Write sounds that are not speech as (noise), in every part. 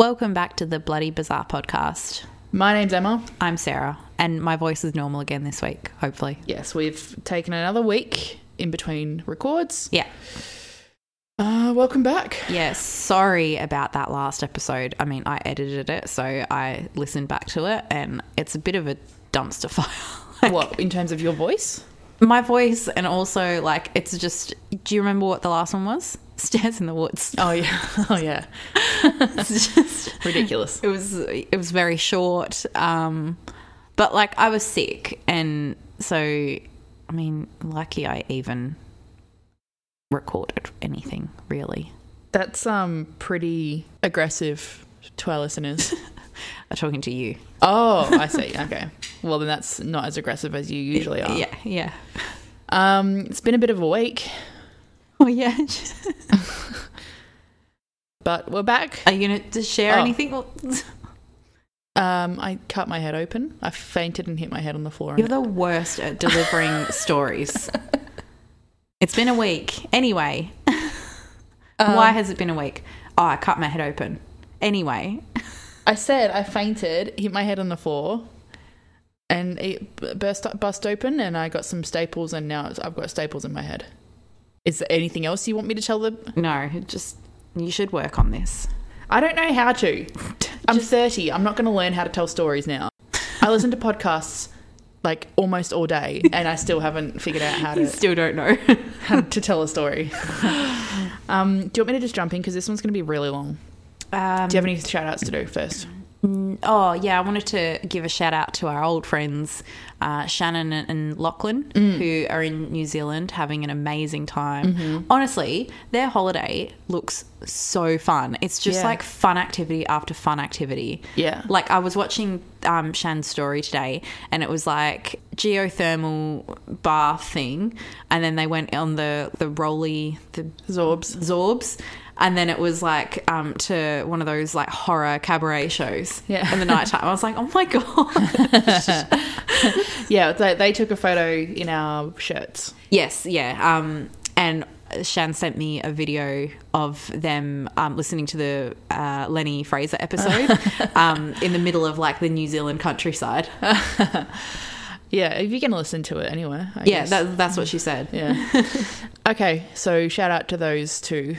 Welcome back to the Bloody Bizarre podcast. My name's Emma. I'm Sarah, and my voice is normal again this week, hopefully. Yes, we've taken another week in between records. Yeah. Uh, welcome back. Yes, sorry about that last episode. I mean, I edited it, so I listened back to it, and it's a bit of a dumpster fire. Like, (laughs) What, in terms of your voice? My voice, and also, like, it's just. Do you remember what the last one was? (laughs) Stairs in the Woods. Oh, yeah. (laughs) Oh, yeah. (laughs) It's just. Ridiculous. it was it was very short um but like i was sick and so i mean lucky i even recorded anything really That's um pretty aggressive to our listeners. I'm talking to you oh, I see. (laughs) Okay. Well, then that's not as aggressive as you usually are. yeah yeah Um, it's been a bit of a week, (laughs) oh yeah (laughs) but we're back. are you gonna share Oh. anything Um, I cut my head open. I fainted and hit my head on the floor. you're the worst at delivering stories it's been a week anyway why has it been a week oh i cut my head open anyway I said I fainted, hit my head on the floor, and it burst bust open, and I got some staples, and now I've got staples in my head. Is there anything else you want me to tell them? no just you should work on this I don't know how to. (laughs) I'm 30. I'm not going to learn how to tell stories now. I listen to podcasts like almost all day, (laughs) and I still haven't figured out how You to still don't know. (laughs) how to tell a story. um, do you want me to just jump in because this one's going to be really long? Um, Do you have any shout outs to do first? oh, yeah, I wanted to give a shout out to our old friends, uh, Shannon and- and Lachlan, Mm. who are in New Zealand having an amazing time. Mm-hmm. Honestly, their holiday looks so fun. It's just Yeah. like fun activity after fun activity. Yeah. Like I was watching um, Shan's story today, and it was like geothermal bath thing, and then they went on the the rolly the Zorbs. Zorbs. And then it was like um, to one of those like horror cabaret shows Yeah. in the nighttime. I was like, oh my (laughs) god. (laughs) Yeah, they, they took a photo in our shirts. yes, yeah. Um, and Shan sent me a video of them um, listening to the uh, Lenny Fraser episode (laughs) um, in the middle of like the New Zealand countryside. Yeah, if you can listen to it anyway. I yeah, guess. that, that's what she said. yeah. okay, so shout out to those two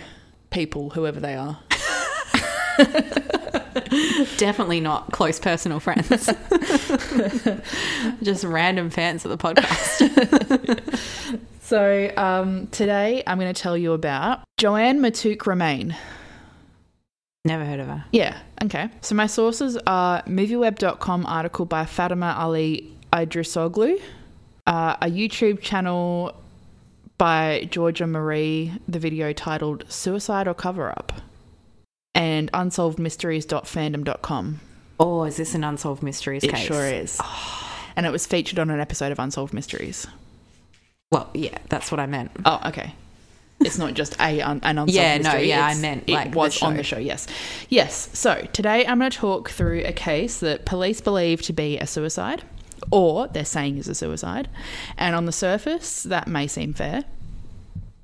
people, whoever they are. (laughs) Definitely not close personal friends. (laughs) Just random fans of the podcast. (laughs) So um, today I'm going to tell you about JoAnn Matouk Romain. Never heard of her. Yeah, okay. So my sources are movieweb.com article by Fatima Ali Idrisoglu, uh, a YouTube channel by Georgia Marie, the video titled Suicide or Cover Up, and unsolvedmysteries.fandom.com. Oh, is this an unsolved mysteries It case? It sure is. Ah. And it was featured on an episode of Unsolved Mysteries. Well, yeah, that's what I meant. Oh, okay. It's not just a un- an unsolved Yeah, no, mystery. yeah, I it's- meant, it like, the was on the show. Yes, yes. So today I'm going to talk through a case that police believe to be a suicide, or they're saying is a suicide, and on the surface that may seem fair.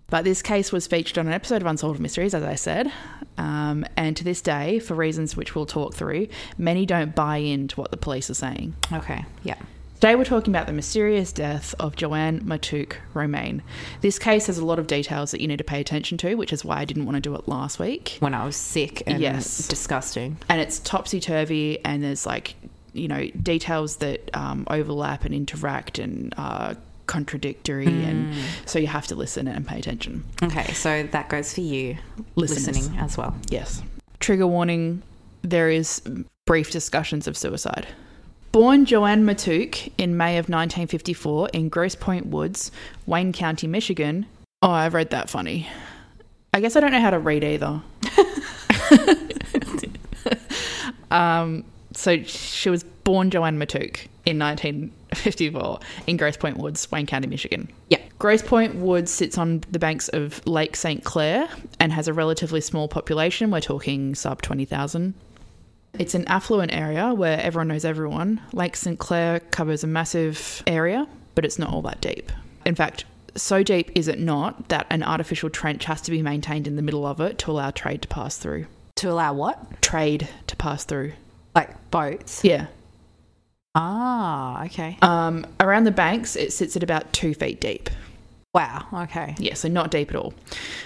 But this case was featured on an episode of Unsolved Mysteries, as I said, um, and to this day, for reasons which we'll talk through, many don't buy into what the police are saying. Okay, yeah. Today we're talking about the mysterious death of JoAnn Matouk Romain. This case has a lot of details that you need to pay attention to, which is why I didn't want to do it last week. When I was sick and Yes. disgusting. And it's topsy turvy, and there's like, you know, details that um, overlap and interact and are contradictory, and so you have to listen and pay attention. Okay, so that goes for you Listeners. listening as well. Yes. Trigger warning there is brief discussions of suicide. Born JoAnn Matouk in May of 1954 in Grosse Pointe Woods, Wayne County, Michigan. Oh, I read that funny. I guess I don't know how to read either. (laughs) (laughs) um, so she was born JoAnn Matouk in 1954 in Grosse Pointe Woods, Wayne County, Michigan. Yeah. Grosse Pointe Woods sits on the banks of Lake St. Clair and has a relatively small population. We're talking sub 20,000. It's an affluent area where everyone knows everyone. Lake St. Clair covers a massive area, but it's not all that deep. In fact, so deep is it not that an artificial trench has to be maintained in the middle of it to allow trade to pass through. To allow what? trade to pass through. Like boats. Yeah. Ah, okay. Um, around the banks, it sits at about two feet deep. Wow. Okay. Yeah, so not deep at all.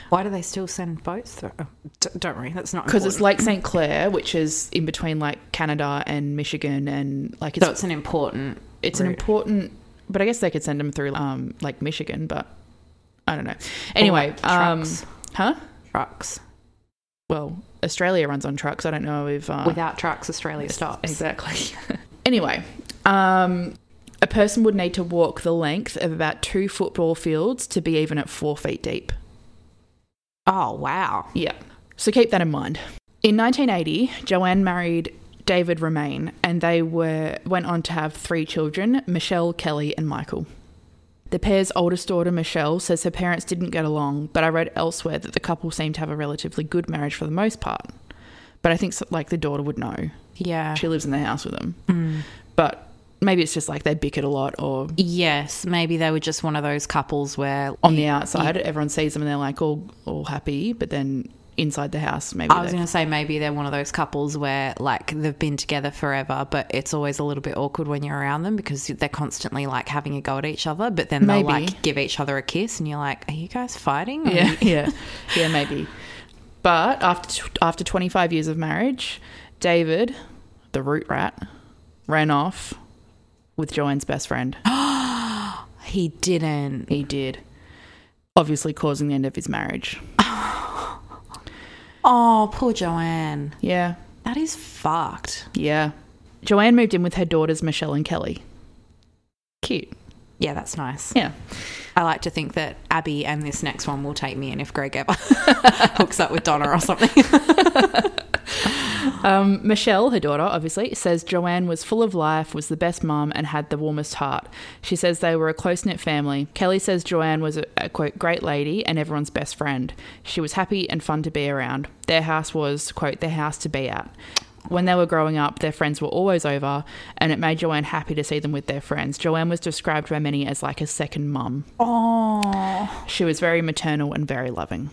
Why do they still send boats through? Oh, d- don't worry, that's not Because it's. Lake St. Clair, which is in between like Canada and Michigan, and like it's so it's an important. it's an important. But I guess they could send them through um like Michigan, but I don't know. Anyway, like um, trucks. huh? trucks. Well, Australia runs on trucks. I don't know if uh, Without trucks, Australia stops. Exactly. (laughs) anyway, um, a person would need to walk the length of about two football fields to be even at four feet deep. Oh wow. Yeah. So keep that in mind. In 1980, JoAnn married David Romain, and they were went on to have three children: Michelle, Kelly, and Michael. The pair's oldest daughter, Michelle, says her parents didn't get along, but I read elsewhere that the couple seemed to have a relatively good marriage for the most part. But I think like the daughter would know. Yeah. She lives in the house with them. Mm. But maybe it's just like they bickered a lot or Yes, maybe they were just one of those couples where on the outside everyone sees them and they're like all all happy, but then inside the house maybe I was going to say maybe they're one of those couples where like they've been together forever, but it's always a little bit awkward when you're around them because they're constantly like having a go at each other, but then they'll Maybe. like give each other a kiss and you're like, are you guys fighting? Or Yeah, yeah. (laughs) Yeah, maybe. But after after 25 years of marriage, David, the root rat, ran off with JoAnn's best friend. (gasps) He didn't. He did. Obviously causing the end of his marriage. Oh, poor JoAnn. Yeah. That is fucked. Yeah. JoAnn moved in with her daughters Michelle and Kelly. Cute. Yeah, that's nice. Yeah. I like to think that Abby and this next one will take me in if Greg ever (laughs) hooks up with Donna or something. (laughs) Um, Michelle, her daughter, obviously, says JoAnn was full of life, was the best mum, and had the warmest heart. She says they were a close knit family. Kelly says JoAnn was a, a quote great lady and everyone's best friend. She was happy and fun to be around. Their house was quote their house to be at. When they were growing up, their friends were always over, and it made JoAnn happy to see them with their friends. JoAnn was described by many as like a second mum. Oh. She was very maternal and very loving.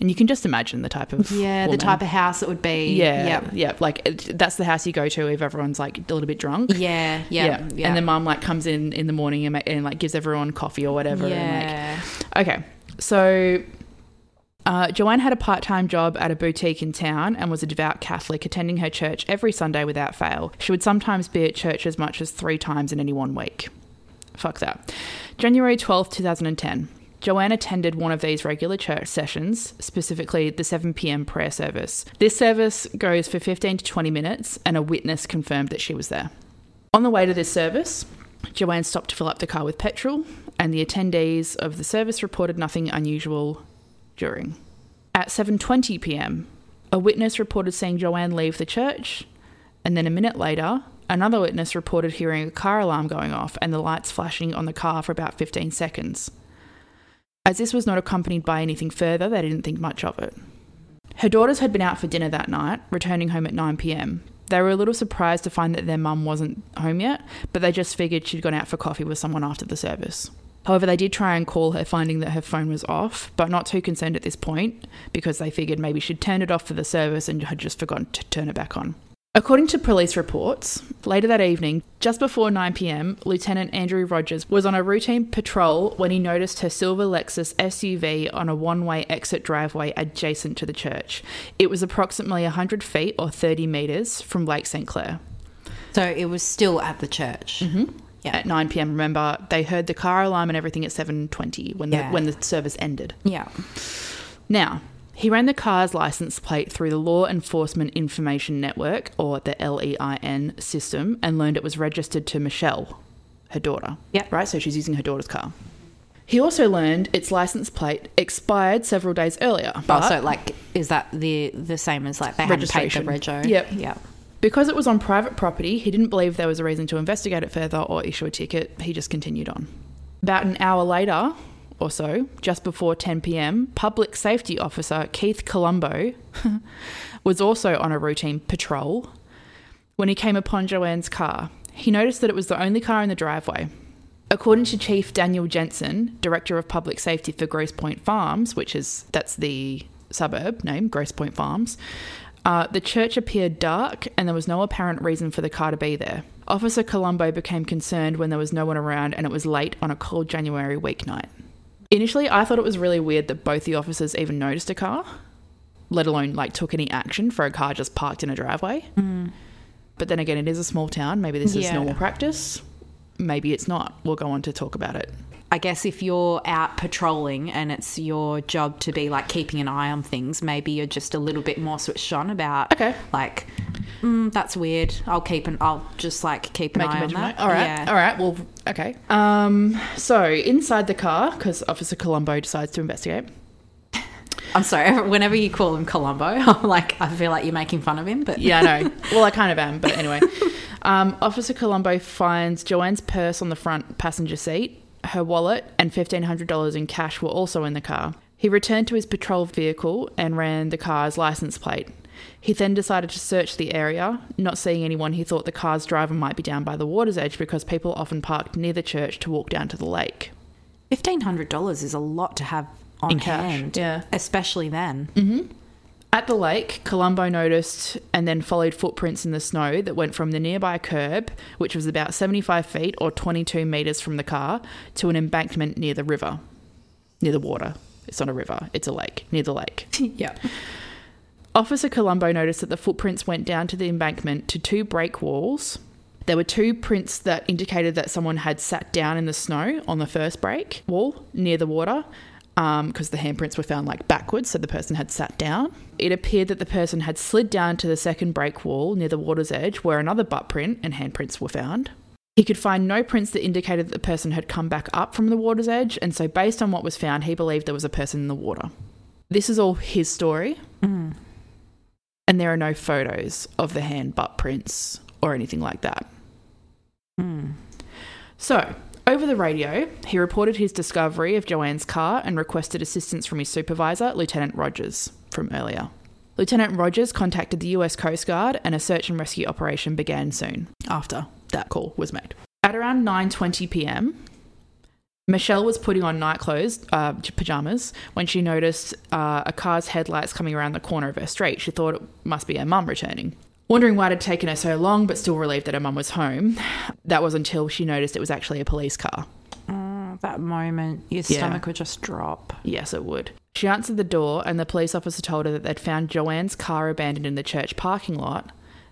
And you can just imagine the type of Yeah, the type of house it would be. Yeah, Yep. yeah. Like it, that's the house you go to if everyone's like a little bit drunk. Yeah, yeah, yeah. And the mum like comes in in the morning and, and like gives everyone coffee or whatever. yeah. And, like, okay, so uh, JoAnn had a part-time job at a boutique in town and was a devout Catholic, attending her church every Sunday without fail. She would sometimes be at church as much as three times in any one week. Fuck that. January twelfth, two thousand and ten. JoAnn attended one of these regular church sessions, specifically the 7 p.m. prayer service. This service goes for 15 to 20 minutes, and a witness confirmed that she was there. On the way to this service, JoAnn stopped to fill up the car with petrol, and the attendees of the service reported nothing unusual during. At 7:20 p.m., a witness reported seeing JoAnn leave the church, and then a minute later, another witness reported hearing a car alarm going off and the lights flashing on the car for about 15 seconds. As this was not accompanied by anything further, they didn't think much of it. Her daughters had been out for dinner that night, returning home at 9 pm. They were a little surprised to find that their mum wasn't home yet, but they just figured she'd gone out for coffee with someone after the service. However, they did try and call her, finding that her phone was off, but not too concerned at this point because they figured maybe she'd turned it off for the service and had just forgotten to turn it back on. According to police reports, later that evening, just before 9 pm, Lieutenant Andrew Rogers was on a routine patrol when he noticed her silver Lexus SUV on a one way exit driveway adjacent to the church. It was approximately 100 feet or 30 metres from Lake St. Clair. So it was still at the church. Mm-hmm. Yeah. At 9 pm, remember, they heard the car alarm and everything at 7.20 when, the when the service ended. Yeah. Now, he ran the car's license plate through the Law Enforcement Information Network, or the LEIN system, and learned it was registered to Michelle, her daughter. Yep. Right? So she's using her daughter's car. He also learned its license plate expired several days earlier. But Oh, so like, is that the the same as like they hadn't paid the rego? Yep. Yep. because it was on private property, he didn't believe there was a reason to investigate it further or issue a ticket. He just continued on. About an hour later, or so, just before 10 pm, Public Safety Officer Keith Colombo (laughs) was also on a routine patrol when he came upon JoAnn's car. He noticed that it was the only car in the driveway. According to Chief Daniel Jensen, Director of Public Safety for Grosse Pointe Farms, which is that's the suburb name, Grosse Pointe Farms, Uh, the church appeared dark, and there was no apparent reason for the car to be there. Officer Colombo became concerned when there was no one around and it was late on a cold January weeknight. Initially, I thought it was really weird that both the officers even noticed a car, let alone like took any action for a car just parked in a driveway. Mm. But then again, it is a small town. Maybe this is Yeah. normal practice. Maybe it's not. We'll go on to talk about it. I guess if you're out patrolling and it's your job to be like keeping an eye on things, maybe you're just a little bit more switched on about. Okay. Like, mm, that's weird. I'll keep an. I'll just like keep an Make eye on that. All right. Yeah. All right. Well, okay. Um, so inside the car, because Officer Colombo decides to investigate. I'm sorry. (laughs) Whenever you call him Colombo, (laughs) I'm like, I feel like you're making fun of him. But Yeah, I know. (laughs) well, I kind of am, but anyway. Um, Officer Colombo finds JoAnn's purse on the front passenger seat. Her wallet and $1,500 in cash were also in the car. He returned to his patrol vehicle and ran the car's license plate. He then decided to search the area. Not seeing anyone, he thought the car's driver might be down by the water's edge because people often parked near the church to walk down to the lake. fifteen hundred dollars is a lot to have on hand, yeah. especially then. Mm-hmm. At the lake, Colombo noticed and then followed footprints in the snow that went from the nearby curb, which was about 75 feet or 22 metres from the car, to an embankment near the river. Near the water. It's not a river, it's a lake, near the lake. (laughs) yeah. Officer Colombo noticed that the footprints went down to the embankment to two break walls. There were two prints that indicated that someone had sat down in the snow on the first break wall near the water Um, because the handprints were found like backwards, so the person had sat down. It appeared that the person had slid down to the second break wall near the water's edge where another butt print and handprints were found. He could find no prints that indicated that the person had come back up from the water's edge, and so based on what was found, he believed there was a person in the water. This is all his story mm-hmm. and there are no photos of the hand butt prints or anything like that. Hmm. So, over the radio, he reported his discovery of JoAnn's car and requested assistance from his supervisor, Lieutenant Rogers, from earlier. Lieutenant Rogers contacted the US Coast Guard and a search and rescue operation began soon after that call was made. At around 9:20 p.m., Michelle was putting on night clothes, uh, pajamas, when she noticed uh, a car's headlights coming around the corner of her street. She thought it must be her mum returning. Wondering why it had taken her so long, but still relieved that her mum was home. That was until she noticed it was actually a police car. Oh, that moment, your Yeah. stomach would just drop. Yes, it would. She answered the door, and the police officer told her that they'd found JoAnn's car abandoned in the church parking lot.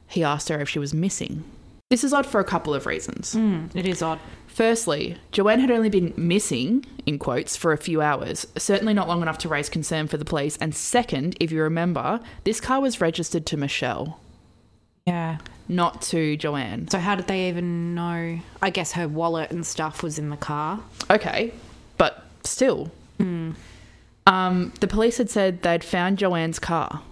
He asked her if she was missing. This is odd for a couple of reasons. Mm, it is odd. Firstly, JoAnn had only been missing, in quotes, for a few hours, certainly not long enough to raise concern for the police. And second, if you remember, this car was registered to Michelle, Yeah. not to JoAnn. So how did they even know? I guess her wallet and stuff was in the car. Okay, but still. Um, the police had said they'd found JoAnn's car.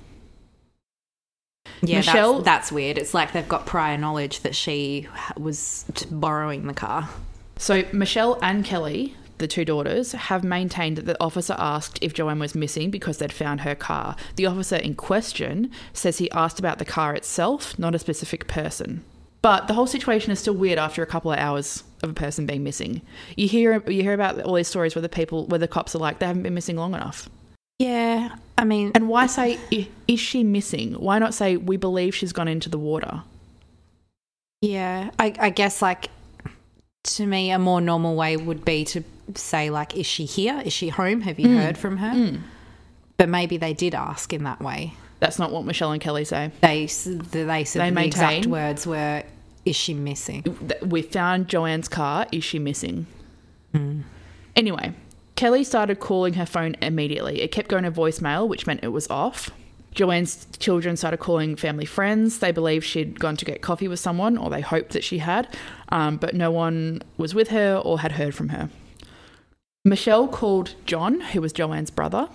Yeah, Michelle- that's, that's weird. It's like they've got prior knowledge that she was borrowing the car. So Michelle and Kelly, the two daughters, have maintained that the officer asked if JoAnn was missing because they'd found her car. The officer in question says he asked about the car itself, not a specific person. But the whole situation is still weird after a couple of hours of a person being missing. You hear you hear about all these stories where the people where the cops are like they haven't been missing long enough. Yeah, I mean, And why say is she missing? Why not say we believe she's gone into the water? yeah, I, I guess like to me, a more normal way would be to say like, is she here? Is she home? Have you mm. heard from her? Mm. But maybe they did ask in that way. That's not what Michelle and Kelly say. They they said They the exact words were, "Is she missing?" We found JoAnn's car. Is she missing? Mm. Anyway, Kelly started calling her phone immediately. It kept going to voicemail, which meant it was off. JoAnn's children started calling family friends. They believed she'd gone to get coffee with someone, or they hoped that she had, um, but no one was with her or had heard from her. Michelle called John, who was JoAnn's brother,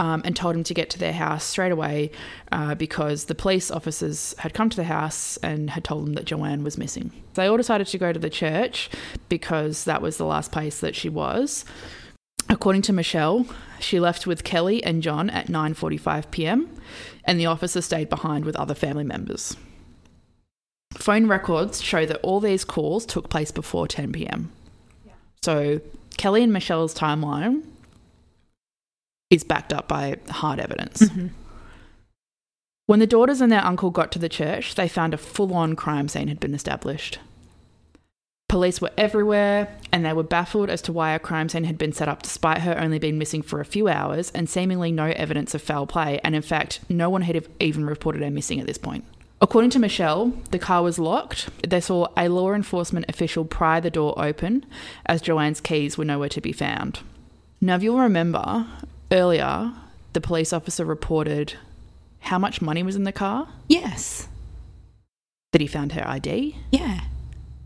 um, and told him to get to their house straight away uh, because the police officers had come to the house and had told them that JoAnn was missing. They all decided to go to the church because that was the last place that she was. According to Michelle, she left with Kelly and John at 9:45 p.m. and the officer stayed behind with other family members. Phone records show that all these calls took place before 10 p.m. So Kelly and Michelle's timeline is backed up by hard evidence. Mm-hmm. When the daughters and their uncle got to the church, they found a full on crime scene had been established. Police were everywhere, and they were baffled as to why a crime scene had been set up despite her only being missing for a few hours and seemingly no evidence of foul play, and in fact, no one had even reported her missing at this point. According to Michelle, the car was locked. They saw a law enforcement official pry the door open as JoAnn's keys were nowhere to be found. Now, if you'll remember, earlier, the police officer reported how much money was in the car, Yes. that he found her ID, Yeah.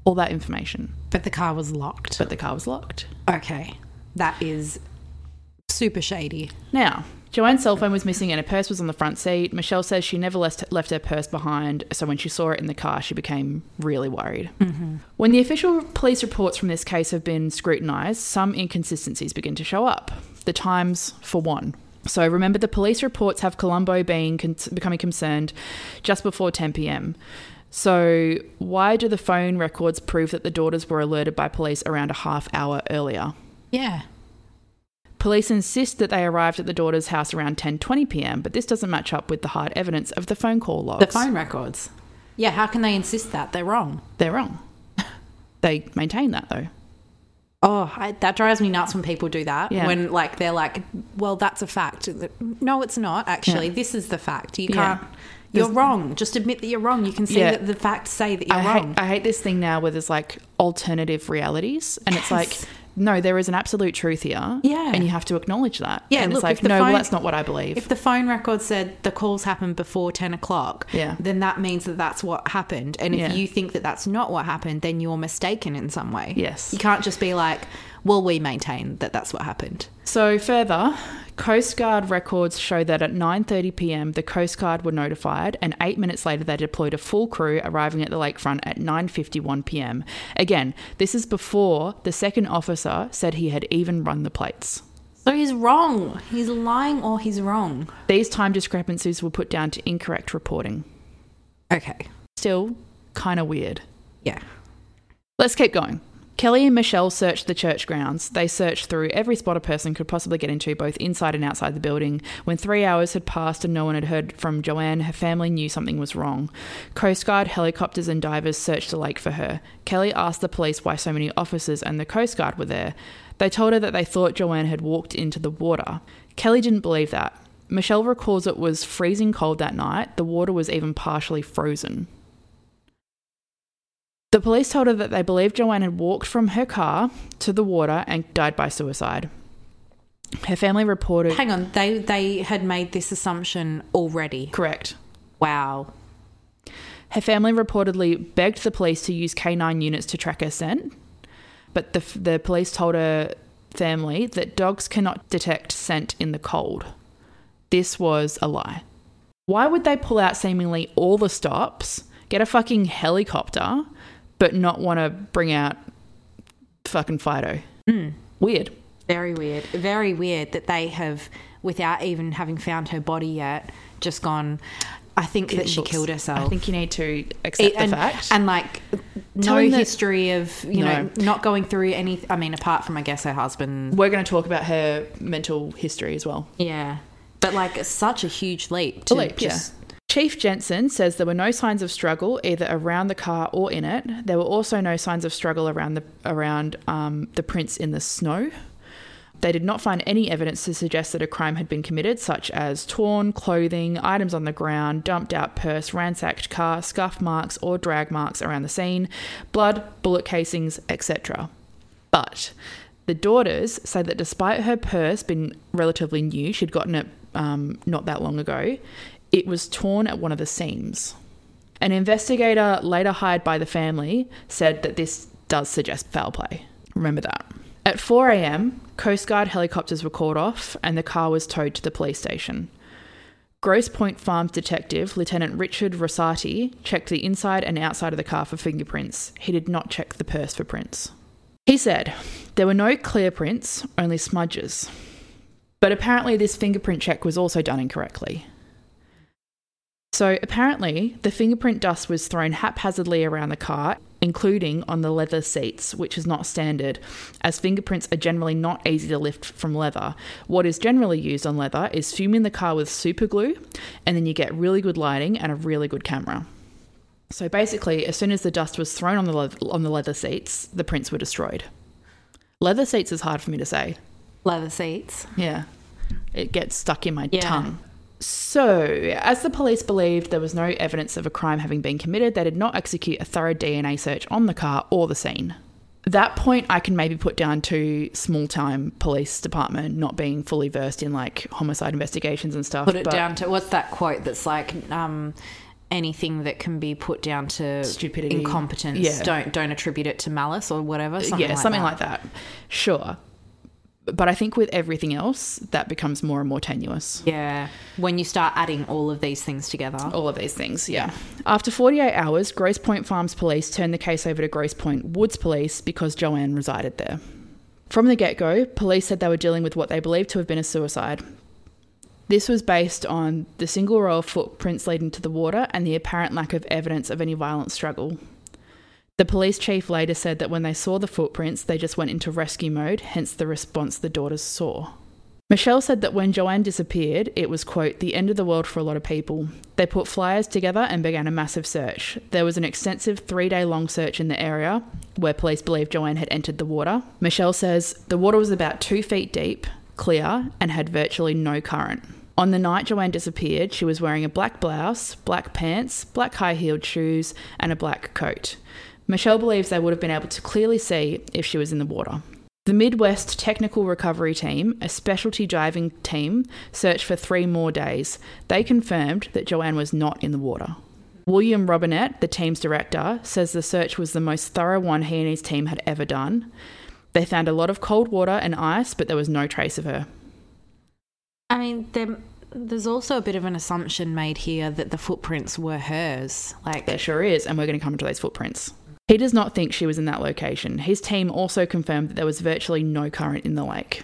All that information, But the car was locked. but the car was locked. okay. That is super shady. Now, JoAnn's cell phone was missing and her purse was on the front seat. Michelle says she never left, left her purse behind, so when she saw it in the car, she became really worried. Mm-hmm. When the official police reports from this case have been scrutinised, some inconsistencies begin to show up. The times, for one. So remember, the police reports have Colombo being con- becoming concerned just before 10 p.m. So why do the phone records prove that the daughters were alerted by police around a half hour earlier? Yeah. Police insist that they arrived at the daughter's house around 10:20 p.m., but this doesn't match up with the hard evidence of the phone call logs. The phone records. Yeah, how can they insist that? They're wrong. They're wrong. (laughs) they maintain that though. Oh, I, that drives me nuts when people do that. Yeah. When like they're like, "Well, that's a fact." No, it's not. Actually, Yeah. this is the fact. You can't. Yeah. You're wrong. Just admit that you're wrong. You can see Yeah. that the facts say that you're I hate, wrong. I hate this thing now where there's like alternative realities, and it's like, no, there is an absolute truth here. Yeah. And you have to acknowledge that. Yeah, And look, it's like, no, well, that's not what I believe. if the phone record said the calls happened before 10 o'clock, Yeah. then that means that that's what happened. And if Yeah. you think that that's not what happened, then you're mistaken in some way. Yes. You can't just be like, well, we maintain that that's what happened. So further, Coast Guard records show that at 9:30 p.m. the Coast Guard were notified and 8 minutes later they deployed a full crew arriving at the lakefront at 9:51 p.m. Again, this is before the second officer said he had even run the plates. So he's wrong. He's lying or he's wrong. These time discrepancies were put down to incorrect reporting. Okay. Still kind of weird. Yeah. Let's keep going. Kelly and Michelle searched the church grounds. They searched through every spot a person could possibly get into, both inside and outside the building. When three hours had passed and no one had heard from JoAnn, her family knew something was wrong. Coast Guard, helicopters, and divers searched the lake for her. Kelly asked the police why so many officers and the Coast Guard were there. They told her that they thought JoAnn had walked into the water. Kelly didn't believe that. Michelle recalls it was freezing cold that night. The water was even partially frozen. The police told her that they believed JoAnn had walked from her car to the water and died by suicide. Her family reported. Hang on. They they had made this assumption already. Correct. Wow. Her family reportedly begged the police to use K9 units to track her scent, but the, the police told her family that dogs cannot detect scent in the cold. This was a lie. Why would they pull out seemingly all the stops, get a fucking helicopter, but not want to bring out fucking Fido? Mm. Weird. Very weird. Very weird that they have, without even having found her body yet, just gone. I think that It she killed herself. I think you need to accept and, the fact. and like no Telling the- history of you know not going through any. I mean, apart from I guess her husband. We're going to talk about her mental history as well. Yeah, but like such a huge leap. To leap, just, Chief Jensen says there were no signs of struggle either around the car or in it. There were also no signs of struggle around the around um, the prints in the snow. They did not find any evidence to suggest that a crime had been committed, such as torn clothing, items on the ground, dumped out purse, ransacked car, scuff marks, or drag marks around the scene, blood, bullet casings, etc. But the daughters say that despite her purse being relatively new, she'd gotten it um, not that long ago, it was torn at one of the seams. An investigator later hired by the family said that this does suggest foul play. Remember that. At 4 a.m., Coast Guard helicopters were called off and the car was towed to the police station. Grosse Pointe Farms detective Lieutenant Richard Rossati checked the inside and outside of the car for fingerprints. He did not check the purse for prints. He said there were no clear prints, only smudges. But apparently, this fingerprint check was also done incorrectly. So, apparently, the fingerprint dust was thrown haphazardly around the car including on the leather seats, which is not standard, as fingerprints are generally not easy to lift from leather. What is generally used on leather is fuming the car with super glue, and then you get really good lighting and a really good camera. So basically, as soon as the dust was thrown on the leather, on the leather seats, the prints were destroyed. Leather seats is hard for me to say. Leather seats. Yeah. It gets stuck in my Yeah. tongue. So, as the police believed there was no evidence of a crime having been committed, they did not execute a thorough DNA search on the car or the scene. That point I can maybe put down to small time police department not being fully versed in like homicide investigations and stuff. Put it down to what's that quote that's like um, anything that can be put down to Stupidity. incompetence. Yeah. Don't don't attribute it to malice or whatever. Something yeah, like something that. like that. Sure. But I think with everything else, that becomes more and more tenuous. Yeah, when you start adding all of these things together. All of these things, yeah. After 48 hours, Grosse Pointe Farms Police turned the case over to Grosse Pointe Woods Police because JoAnn resided there. From the get go, police said they were dealing with what they believed to have been a suicide. This was based on the single row of footprints leading to the water and the apparent lack of evidence of any violent struggle. The police chief later said that when they saw the footprints, they just went into rescue mode, hence the response the daughters saw. Michelle said that when JoAnn disappeared, it was, quote, the end of the world for a lot of people. They put flyers together and began a massive search. There was an extensive three day long search in the area where police believe JoAnn had entered the water. Michelle says the water was about two feet deep, clear, and had virtually no current. On the night JoAnn disappeared, she was wearing a black blouse, black pants, black high heeled shoes, and a black coat. Michelle believes they would have been able to clearly see if she was in the water. The Midwest Technical Recovery Team, a specialty diving team, searched for three more days. They confirmed that JoAnn was not in the water. William Robinette, the team's director, says the search was the most thorough one he and his team had ever done. They found a lot of cold water and ice, but there was no trace of her. I mean, there, there's also a bit of an assumption made here that the footprints were hers. Like, There sure is, and we're going to come to those footprints. He does not think she was in that location. His team also confirmed that there was virtually no current in the lake.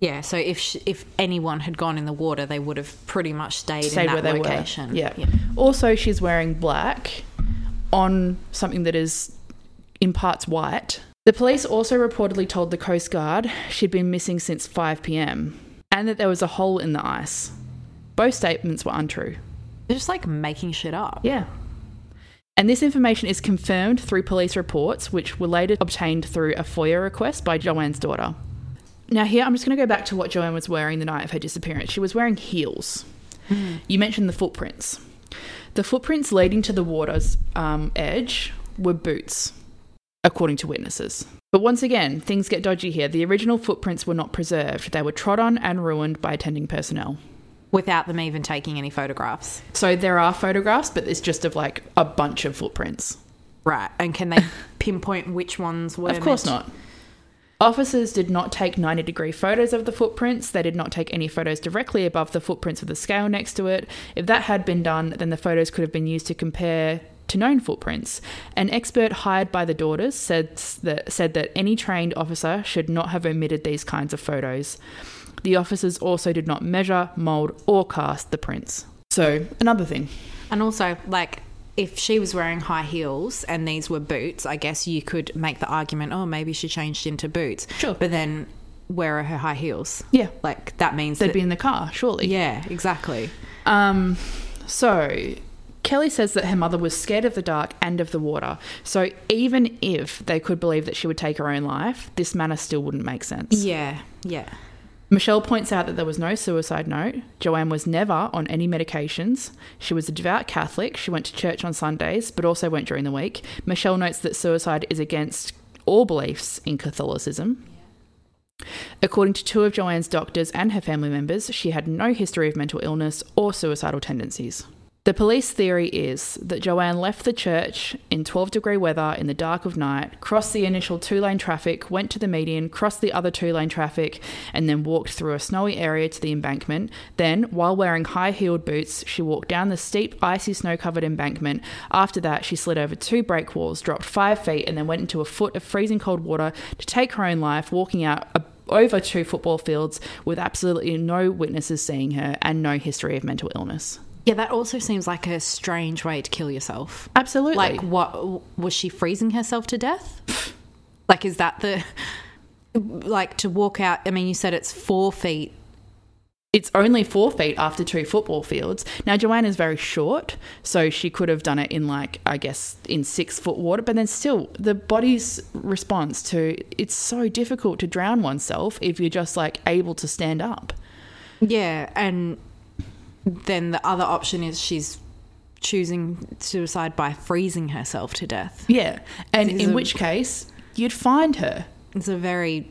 yeah. So if sh if anyone had gone in the water, they would have pretty much stayed, Stayed in where that they location. were. Yeah. Also, she's wearing black on something that is in parts white. The police also reportedly told the Coast Guard she'd been missing since 5 pm and that there was a hole in the ice. Both statements were untrue. They're just like making shit up. Yeah. And this information is confirmed through police reports, which were later obtained through a FOIA request by JoAnn's daughter. Now, here, I'm just going to go back to what JoAnn was wearing the night of her disappearance. She was wearing heels. You mentioned the footprints. The footprints leading to the water's um, edge were boots, according to witnesses. But once again, things get dodgy here. The original footprints were not preserved, they were trod on and ruined by attending personnel. Without them even taking any photographs. So there are photographs, but it's just of like a bunch of footprints. Right. And can they (laughs) pinpoint which ones were? Of course meant- not. Officers did not take 90 degree photos of the footprints. They did not take any photos directly above the footprints of the scale next to it. If that had been done, then the photos could have been used to compare to known footprints. An expert hired by the daughters said that, said that any trained officer should not have omitted these kinds of photos. The officers also did not measure, mould, or cast the prints. So, another thing. And also, like, if she was wearing high heels and these were boots, I guess you could make the argument, oh, maybe she changed into boots. Sure. But then, where are her high heels? Yeah. Like, that means They'd that. be in the car, surely. yeah, exactly. Um, so Kelly says that her mother was scared of the dark and of the water. So even if they could believe that she would take her own life, this manner still wouldn't make sense. Yeah, yeah. Michelle points out that there was no suicide note. JoAnn was never on any medications. She was a devout Catholic. She went to church on Sundays, but also went during the week. Michelle notes that suicide is against all beliefs in Catholicism. According to two of JoAnn's doctors and her family members, she had no history of mental illness or suicidal tendencies. The police theory is that JoAnn left the church in 12 degree weather in the dark of night, crossed the initial two lane traffic, went to the median, crossed the other two lane traffic, and then walked through a snowy area to the embankment. Then, while wearing high heeled boots, she walked down the steep, icy, snow covered embankment. After that, she slid over two break walls, dropped five feet, and then went into a foot of freezing cold water to take her own life, walking out a over two football fields with absolutely no witnesses seeing her and no history of mental illness. Yeah, that also seems like a strange way to kill yourself. Absolutely. Like, what was she freezing herself to death? (sighs) like, is that the like to walk out? I mean, you said it's four feet. it's only four feet after two football fields. Now, JoAnn is very short, so she could have done it in, like, I guess, in six foot water, but then still, the body's response to it's so difficult to drown oneself if you're just, like, able to stand up. Yeah, and then the other option is she's choosing suicide by freezing herself to death. Yeah. And in are- which case, you'd find her. It's a very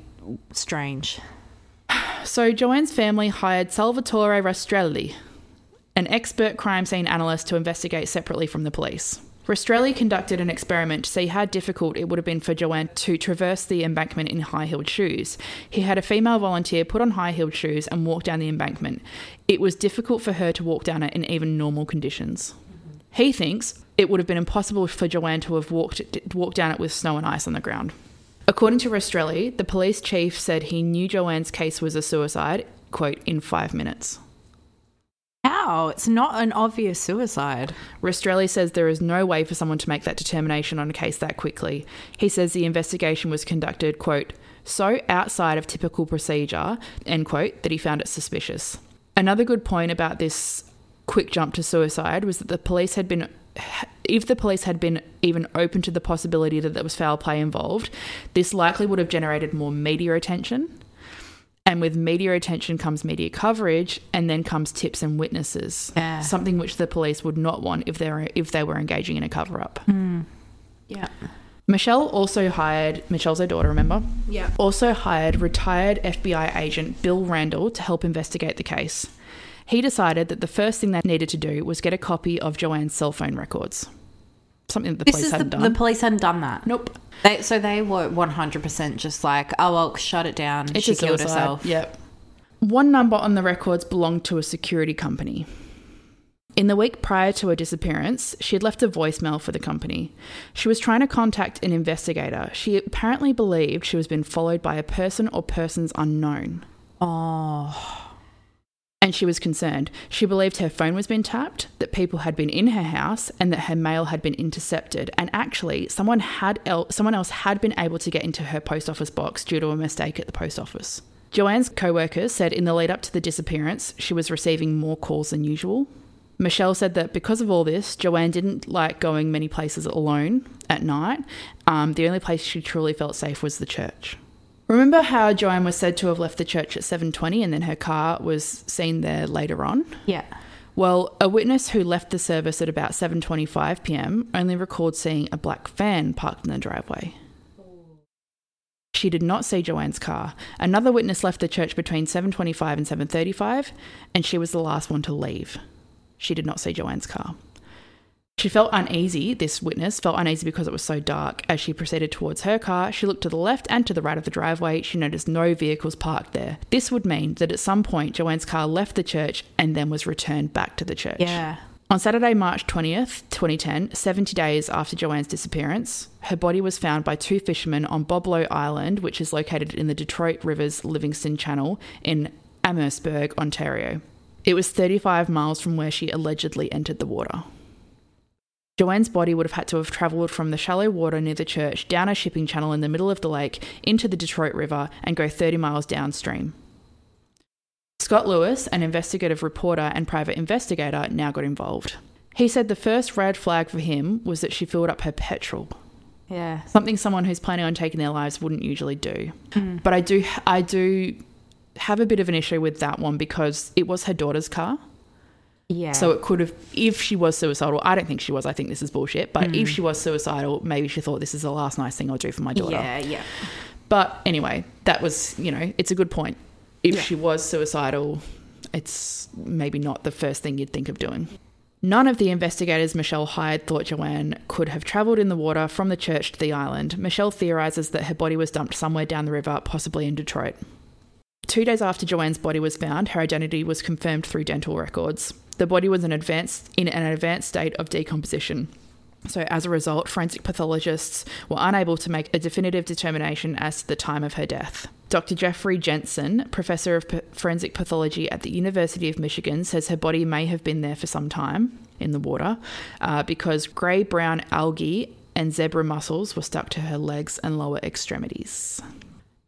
strange. So, JoAnn's family hired Salvatore Rastrelli, an expert crime scene analyst, to investigate separately from the police. Rastrelli conducted an experiment to see how difficult it would have been for JoAnn to traverse the embankment in high heeled shoes. He had a female volunteer put on high heeled shoes and walk down the embankment. It was difficult for her to walk down it in even normal conditions. He thinks it would have been impossible for JoAnn to have walked, walked down it with snow and ice on the ground. According to Rastrelli, the police chief said he knew JoAnn's case was a suicide, quote, in five minutes. How? It's not an obvious suicide. Rastrelli says there is no way for someone to make that determination on a case that quickly. He says the investigation was conducted, quote, so outside of typical procedure, end quote, that he found it suspicious. Another good point about this quick jump to suicide was that the police had been if the police had been even open to the possibility that there was foul play involved, this likely would have generated more media attention. And with media attention comes media coverage, and then comes tips and witnesses. Yeah. Something which the police would not want if they were if they were engaging in a cover up. Hmm. Yeah. Michelle also hired Michelle's her daughter, remember? Yeah. Also hired retired FBI agent Bill Randall to help investigate the case. He decided that the first thing they needed to do was get a copy of JoAnn's cell phone records. Something that the This police is the, hadn't the done. police hadn't done that. nope. They, so they were 100% just like, oh, well, shut it down. It's she killed suicide. herself. Yep. One number on the records belonged to a security company. In the week prior to her disappearance, she had left a voicemail for the company. She was trying to contact an investigator. She apparently believed she was being followed by a person or persons unknown. Oh. And she was concerned. She believed her phone was being tapped, that people had been in her house, and that her mail had been intercepted. And actually, someone had el- someone else had been able to get into her post office box due to a mistake at the post office. JoAnn's co-workers said in the lead up to the disappearance, she was receiving more calls than usual. Michelle said that because of all this, JoAnn didn't like going many places alone at night. Um, the only place she truly felt safe was the church. Remember how JoAnn was said to have left the church at 7:20 and then her car was seen there later on? Yeah. Well, a witness who left the service at about 7:25 p.m. only recalled seeing a black van parked in the driveway. She did not see JoAnn's car. Another witness left the church between 7:25 and 7:35, and she was the last one to leave. She did not see JoAnn's car. She felt uneasy, this witness felt uneasy because it was so dark. As she proceeded towards her car, she looked to the left and to the right of the driveway. She noticed no vehicles parked there. This would mean that at some point JoAnn's car left the church and then was returned back to the church. Yeah. On Saturday, March 20th, 2010, 70 days after JoAnn's disappearance, her body was found by two fishermen on Boblo Island, which is located in the Detroit River's Livingston Channel in Amherstburg, Ontario. It was 35 miles from where she allegedly entered the water. JoAnn's body would have had to have travelled from the shallow water near the church down a shipping channel in the middle of the lake into the Detroit River and go 30 miles downstream. Scott Lewis, an investigative reporter and private investigator, now got involved. He said the first red flag for him was that she filled up her petrol, Yeah. something someone who's planning on taking their lives wouldn't usually do. Hmm. But I do, I do have a bit of an issue with that one because it was her daughter's car. Yeah. So it could have, if she was suicidal, I don't think she was. I think this is bullshit. But if mm. she was suicidal, maybe she thought this is the last nice thing I'll do for my daughter. yeah, yeah. But anyway, that was, you know, it's a good point. If Yeah. she was suicidal, it's maybe not the first thing you'd think of doing. None of the investigators Michelle hired thought JoAnn could have travelled in the water from the church to the island. Michelle theorises that her body was dumped somewhere down the river, possibly in Detroit. Two days after JoAnn's body was found, her identity was confirmed through dental records. The body was an advanced, in an advanced state of decomposition. So, as a result, forensic pathologists were unable to make a definitive determination as to the time of her death. Dr. Jeffrey Jentzen, professor of forensic pathology at the University of Michigan, says her body may have been there for some time in the water uh, because grey brown algae and zebra mussels were stuck to her legs and lower extremities.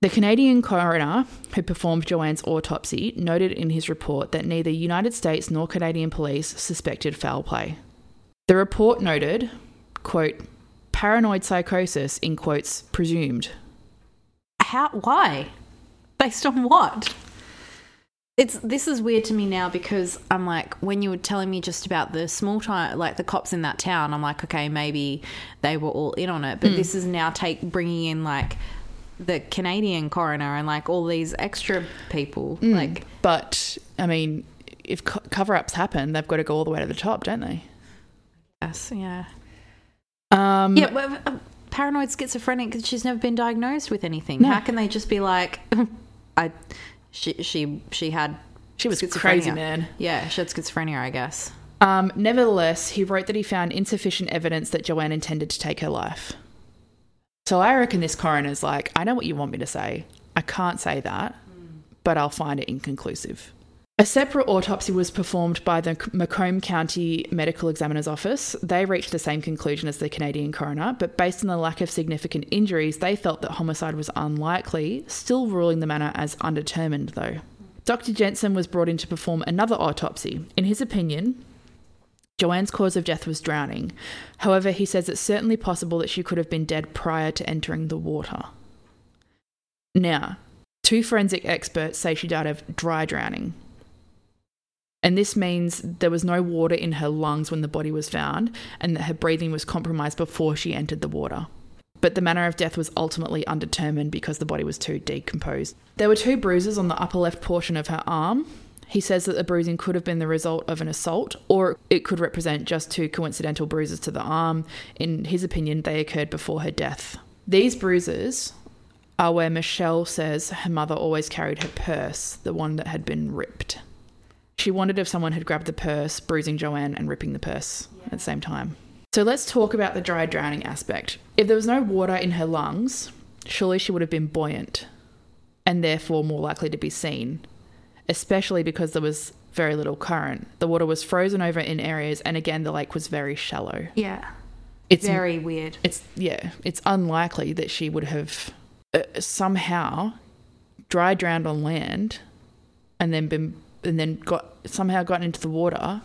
The Canadian coroner who performed JoAnn's autopsy noted in his report that neither United States nor Canadian police suspected foul play. The report noted, quote, paranoid psychosis, in quotes, presumed. How? Why? Based on what? It's this is weird to me now because I'm like when you were telling me just about the small time, like the cops in that town. I'm like, okay, maybe they were all in on it, but hmm. this is now take bringing in like the Canadian coroner and like all these extra people. Like, But, I mean, if co- cover ups happen, they've got to go all the way to the top, don't they? yes, yeah, Um, yeah. Well, uh, paranoid schizophrenic she's never been diagnosed with anything. No. How can they just be like, (laughs) I, she, she, she had She was crazy, man. Yeah, she had schizophrenia, I guess. Um, nevertheless, he wrote that he found insufficient evidence that JoAnn intended to take her life. So I reckon this coroner's like, I know what you want me to say. I can't say that, but I'll find it inconclusive. A separate autopsy was performed by the Macomb County Medical Examiner's Office. They reached the same conclusion as the Canadian coroner, but based on the lack of significant injuries, they felt that homicide was unlikely, still ruling the manner as undetermined, though. Dr. Jentzen was brought in to perform another autopsy. In his opinion, JoAnn's cause of death was drowning. However, he says it's certainly possible that she could have been dead prior to entering the water. Now, two forensic experts say she died of dry drowning. And this means there was no water in her lungs when the body was found, and that her breathing was compromised before she entered the water. But the manner of death was ultimately undetermined because the body was too decomposed. There were two bruises on the upper left portion of her arm. He says that the bruising could have been the result of an assault, or it could represent just two coincidental bruises to the arm. In his opinion, they occurred before her death. These bruises are where Michelle says her mother always carried her purse, the one that had been ripped. She wondered if someone had grabbed the purse, bruising JoAnn and ripping the purse at the same time. So let's talk about the dry drowning aspect. If there was no water in her lungs, surely she would have been buoyant and therefore more likely to be seen, especially because there was very little current. The water was frozen over in areas, and again, the lake was very shallow. Yeah. It's Very weird. it's yeah, it's unlikely that she would have uh, somehow dry drowned on land and then been and then got somehow gotten into the water.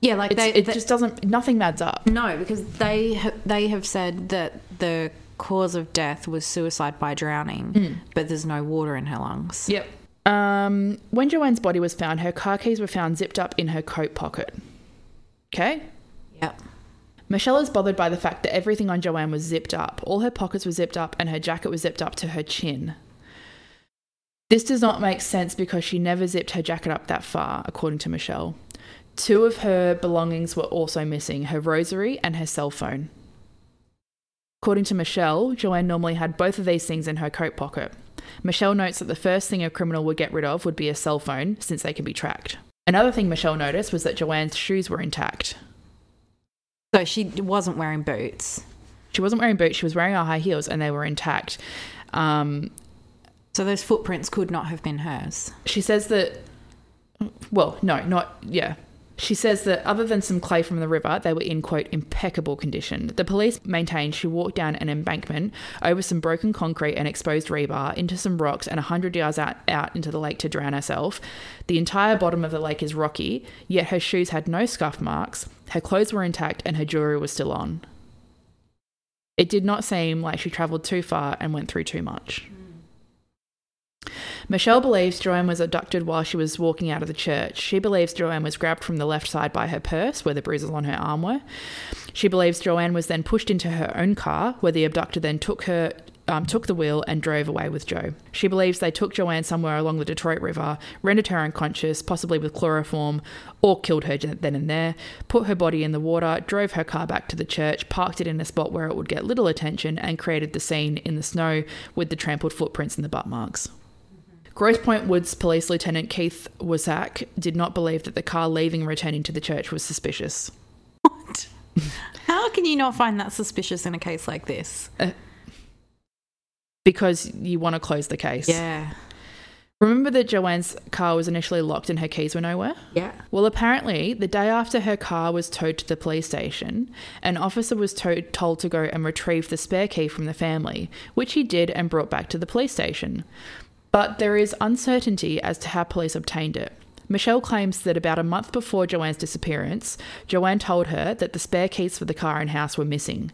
Yeah, like they, it they- just doesn't. Nothing adds up. no, because they ha- they have said that the cause of death was suicide by drowning, but there's no water in her lungs. Yep. Um, when JoAnn's body was found, her car keys were found zipped up in her coat pocket. Okay. Yep. Michelle is bothered by the fact that everything on JoAnn was zipped up. All her pockets were zipped up, and her jacket was zipped up to her chin. This does not make sense because she never zipped her jacket up that far, according to Michelle. Two of her belongings were also missing her rosary and her cell phone. According to Michelle, JoAnn normally had both of these things in her coat pocket. Michelle notes that the first thing a criminal would get rid of would be a cell phone, since they can be tracked. Another thing Michelle noticed was that JoAnn's shoes were intact. So she wasn't wearing boots. She wasn't wearing boots, she was wearing her high heels, and they were intact. Um, So those footprints could not have been hers. she says that, well, no, not, yeah. She says that other than some clay from the river, they were in, quote, impeccable condition. The police maintained she walked down an embankment over some broken concrete and exposed rebar into some rocks and 100 yards out, out into the lake to drown herself. The entire bottom of the lake is rocky, yet her shoes had no scuff marks, her clothes were intact, and her jewelry was still on. It did not seem like she travelled too far and went through too much. Michelle believes JoAnn was abducted while she was walking out of the church. She believes JoAnn was grabbed from the left side by her purse, where the bruises on her arm were. She believes JoAnn was then pushed into her own car, where the abductor then took her. Um, took the wheel and drove away with Joe. She believes they took JoAnn somewhere along the Detroit River, rendered her unconscious, possibly with chloroform, or killed her then and there, put her body in the water, drove her car back to the church, parked it in a spot where it would get little attention, and created the scene in the snow with the trampled footprints and the butt marks. Grosse Pointe Woods Police Lieutenant Keith Wasak did not believe that the car leaving and returning to the church was suspicious. What? How can you not find that suspicious in a case like this? Uh, because you want to close the case. Yeah. Remember that JoAnn's car was initially locked and her keys were nowhere? Yeah. Well, apparently, the day after her car was towed to the police station, an officer was to- told to go and retrieve the spare key from the family, which he did and brought back to the police station. But there is uncertainty as to how police obtained it. Michelle claims that about a month before JoAnn's disappearance, JoAnn told her that the spare keys for the car and house were missing.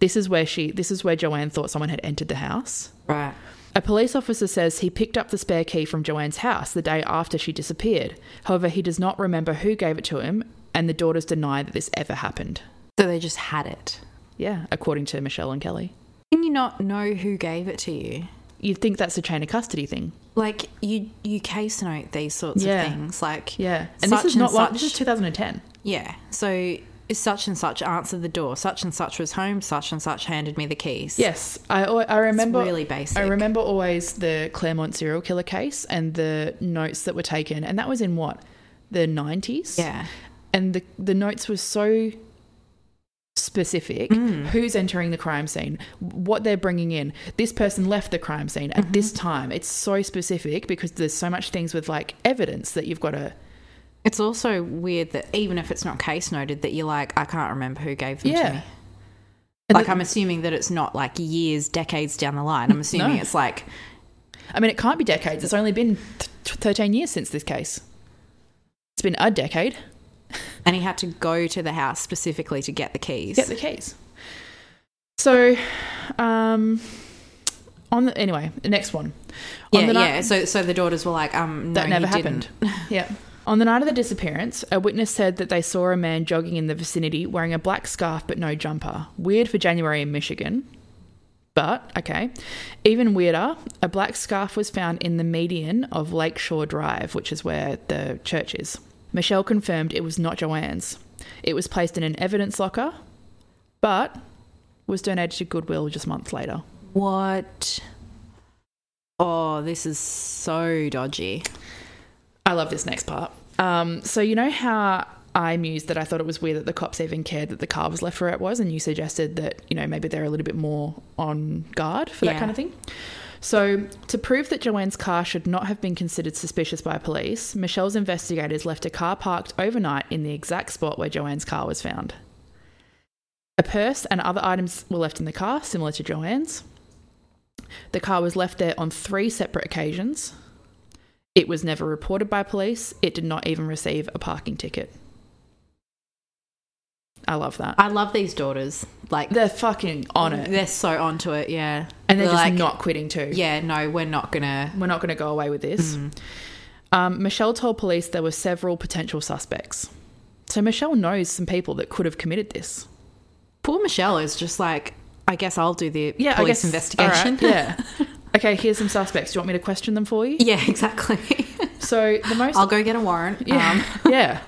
This is where she this is where JoAnn thought someone had entered the house. Right. A police officer says he picked up the spare key from JoAnn's house the day after she disappeared. However, he does not remember who gave it to him, and the daughters deny that this ever happened. So they just had it. Yeah, according to Michelle and Kelly. Can you not know who gave it to you? You'd think that's a chain of custody thing. Like you, you case note these sorts Yeah. of things. Like Yeah. And this is not like such- this is 2010. yeah. So such and such answered the door. Such and such was home. Such and such handed me the keys. Yes, I I remember really basic. I remember always the Claremont serial killer case and the notes that were taken, and that was in what the nineties. Yeah. and the the notes were so specific. Mm. Who's entering the crime scene? What they're bringing in? This person left the crime scene at Mm-hmm. this time. It's so specific because there's so much things with like evidence that you've got to. It's also weird that even if it's not case noted, that you're like, I can't remember who gave them to me. And Like the- I'm assuming that it's not like years, decades down the line. I'm assuming No. it's like I mean, it can't be decades. It's only been th- 13 years since this case. It's been a decade. And he had to go to the house specifically to get the keys. Get the keys. So, um, on the anyway, the next one. On yeah, the night- yeah. So so the daughters were like, um, no, that never he happened. didn't. (laughs) yeah. On the night of the disappearance, a witness said that they saw a man jogging in the vicinity wearing a black scarf but no jumper. Weird for January in Michigan. But, okay. Even weirder, a black scarf was found in the median of Lakeshore Drive, which is where the church is. Michelle confirmed it was not JoAnn's. It was placed in an evidence locker, but was donated to Goodwill just months later. What? Oh, this is so dodgy. I love this next part. Um, so you know how I mused that I thought it was weird that the cops even cared that the car was left where it was, and you suggested that you know maybe they're a little bit more on guard for that kind of thing. So to prove that JoAnn's car should not have been considered suspicious by police, Michelle's investigators left a car parked overnight in the exact spot where JoAnn's car was found. A purse and other items were left in the car, similar to JoAnn's. The car was left there on three separate occasions. It was never reported by police. It did not even receive a parking ticket. I love that. I love these daughters. Like They're fucking on it. They're so onto it. Yeah, And they're just like, not quitting too. Yeah, no, we're not gonna. We're not going to go away with this. Mm. Um, Michelle told police there were several potential suspects. So Michelle knows some people that could have committed this. Poor Michelle is just like, I guess I'll do the Yeah, police I guess. investigation. right, yeah. (laughs) okay, here's some suspects. Do you want me to question them for you? yeah, (laughs) exactly. So the most I'll go get a warrant. Yeah. Um, (laughs) yeah.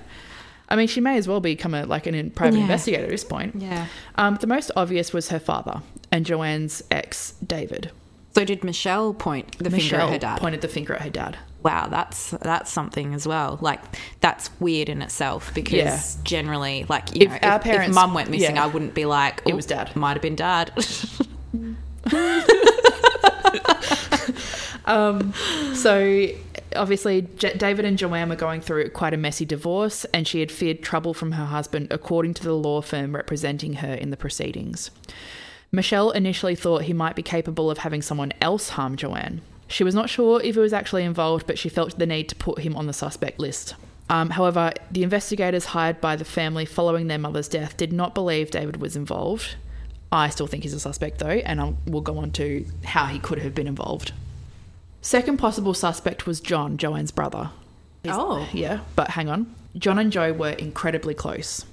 I mean, she may as well become a like an in private Yeah. investigator at this point. yeah. Um, the most obvious was her father and JoAnn's ex, David. So did Michelle point the finger at her dad? pointed the finger at her dad. wow, that's that's something as well. Like that's weird in itself because Yeah. generally, like you If know, our if, parents- if mum went missing, yeah. I wouldn't be like, It "Oh, was dad." Might have been dad. (laughs) (laughs) Um, so obviously, J- David and JoAnn were going through quite a messy divorce, and she had feared trouble from her husband, according to the law firm representing her in the proceedings. Michelle initially thought he might be capable of having someone else harm JoAnn. She was not sure if he was actually involved, but she felt the need to put him on the suspect list. Um, however, the investigators hired by the family following their mother's death did not believe David was involved. I still think he's a suspect, though, and I'll, we'll go on to how he could have been involved. Second possible suspect was John, JoAnn's brother. oh, Yeah, but hang on. John and Joe were incredibly close.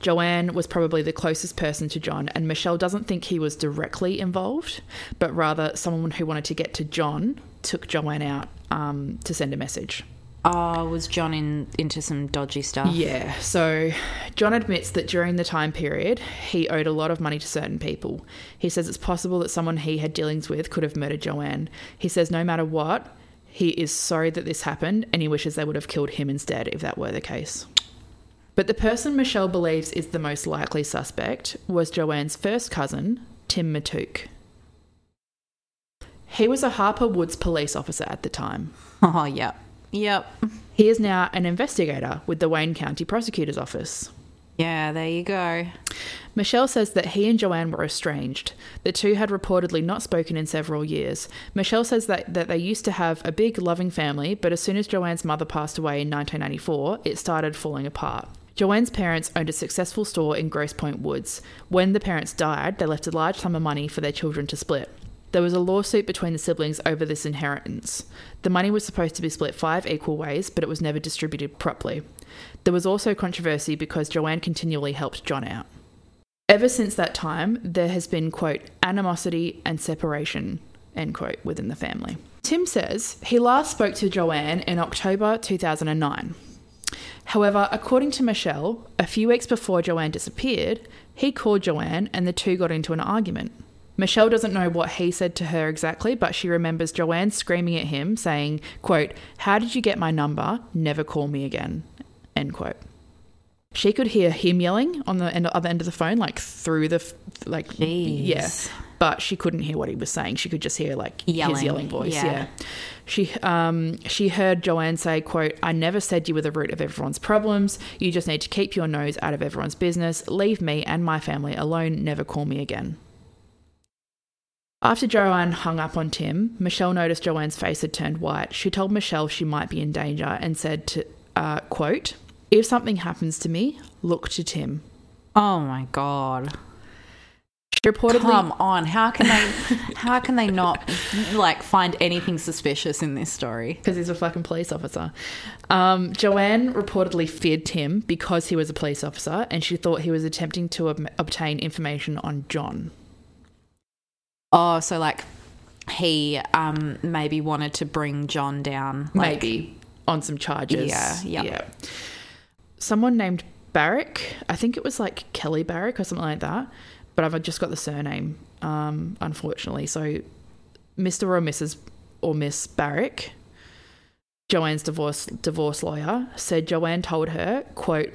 JoAnn was probably the closest person to John, and Michelle doesn't think he was directly involved, but rather someone who wanted to get to John took JoAnn out um, to send a message. Oh, was John in into some dodgy stuff? Yeah, so John admits that during the time period, he owed a lot of money to certain people. He says it's possible that someone he had dealings with could have murdered JoAnn. He says no matter what, he is sorry that this happened and he wishes they would have killed him instead if that were the case. But the person Michelle believes is the most likely suspect was JoAnn's first cousin, Tim Matouk. He was a Harper Woods police officer at the time. (laughs) Oh, yep. Yep. He is now an investigator with the Wayne County Prosecutor's Office. Yeah, there you go. Michelle says that he and JoAnn were estranged. The two had reportedly not spoken in several years. Michelle says that, that they used to have a big, loving family, but as soon as JoAnn's mother passed away in 1994, it started falling apart. JoAnn's parents owned a successful store in Grosse Pointe Woods. When the parents died, they left a large sum of money for their children to split. There was a lawsuit between the siblings over this inheritance. The money was supposed to be split five equal ways, but it was never distributed properly. There was also controversy because JoAnn continually helped John out. Ever since that time, there has been, quote, animosity and separation, end quote, within the family. Tim says he last spoke to JoAnn in October 2009. However, according to Michelle, a few weeks before JoAnn disappeared, he called JoAnn and the two got into an argument. Michelle doesn't know what he said to her exactly, but she remembers JoAnn screaming at him, saying, quote, How did you get my number? Never call me again. End quote. She could hear him yelling on the end, other end of the phone, like through the, like, Jeez. yeah. But she couldn't hear what he was saying. She could just hear like his Yelling, yelling voice. yeah. Yeah. She um she heard JoAnn say, quote, I never said you were the root of everyone's problems. You just need to keep your nose out of everyone's business. Leave me and my family alone. Never call me again. After JoAnn hung up on Tim, Michelle noticed JoAnn's face had turned white. She told Michelle she might be in danger and said to uh, quote, If something happens to me, look to Tim. Oh my god. She reportedly Come on. How can they how can they not like find anything suspicious in this story? because he's a fucking police officer. Um, JoAnn reportedly feared Tim because he was a police officer, and she thought he was attempting to ob- obtain information on John. Oh, so like he um maybe wanted to bring John down. Like, maybe on some charges. Yeah, yeah. Someone named Barrick, I think it was like Kelly Barrick or something like that, but I've just got the surname, um, unfortunately. So, Mr. or Mrs. or Miss Barrick, JoAnn's divorce divorce lawyer, said JoAnn told her, quote,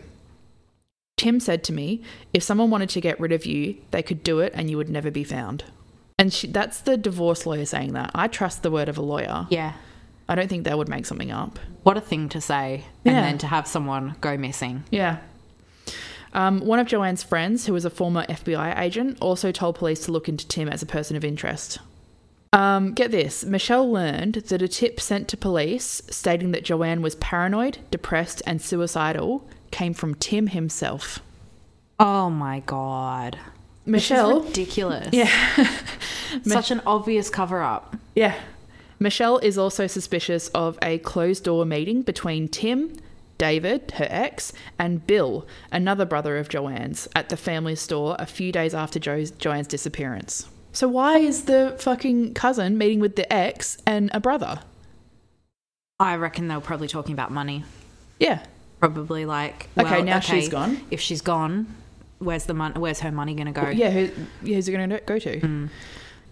Tim said to me, if someone wanted to get rid of you, they could do it and you would never be found. And she, that's the divorce lawyer saying that. I trust the word of a lawyer. Yeah. I don't think they would make something up. What a thing to say. And then to have someone go missing. Yeah. Um, one of JoAnn's friends, who was a former FBI agent, also told police to look into Tim as a person of interest. Um, get this Michelle learned that a tip sent to police stating that JoAnn was paranoid, depressed, and suicidal came from Tim himself. Oh my god. Michelle, ridiculous. yeah, (laughs) Such an obvious cover up. yeah. Michelle is also suspicious of a closed door meeting between Tim, David, her ex, and Bill, another brother of JoAnn's, at the family store a few days after Jo's, Joanne's disappearance. So why is the fucking cousin meeting with the ex and a brother? I reckon they were probably talking about money. Yeah. Probably like Okay, well, now she's gone. If she's gone, where's the money? Where's her money going to go? Yeah, who, yeah, who's it going to go to? Mm.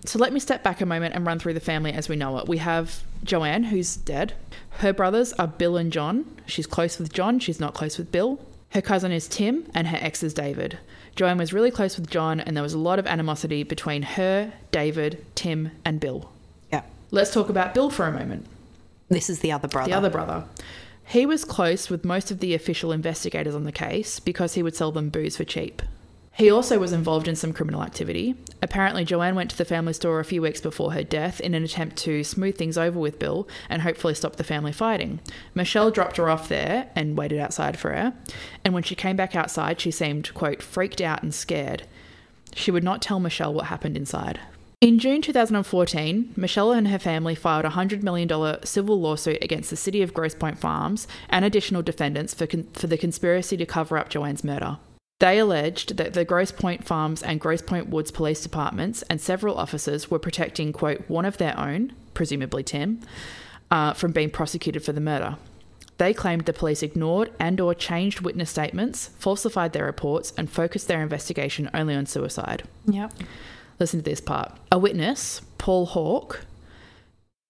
So let me step back a moment and run through the family as we know it. We have JoAnn, who's dead. Her brothers are Bill and John. She's close with John, she's not close with Bill. Her cousin is Tim, and her ex is David. JoAnn was really close with John, and there was a lot of animosity between her, David, Tim, and Bill. Yeah. Let's talk about Bill for a moment. This is the other brother. The other brother. He was close with most of the official investigators on the case because he would sell them booze for cheap. He also was involved in some criminal activity. Apparently, JoAnn went to the family store a few weeks before her death in an attempt to smooth things over with Bill and hopefully stop the family fighting. Michelle dropped her off there and waited outside for her. And when she came back outside, she seemed, quote, freaked out and scared. She would not tell Michelle what happened inside. In June 2014, Michelle and her family filed a $100 million civil lawsuit against the city of Grosse Pointe Farms and additional defendants for, con- for the conspiracy to cover up JoAnn's murder. They alleged that the Grosse Pointe Farms and Grosse Pointe Woods police departments and several officers were protecting, quote, one of their own, presumably Tim, uh, from being prosecuted for the murder. They claimed the police ignored and or changed witness statements, falsified their reports, and focused their investigation only on suicide. Yep. Listen to this part. A witness, Paul Hawke,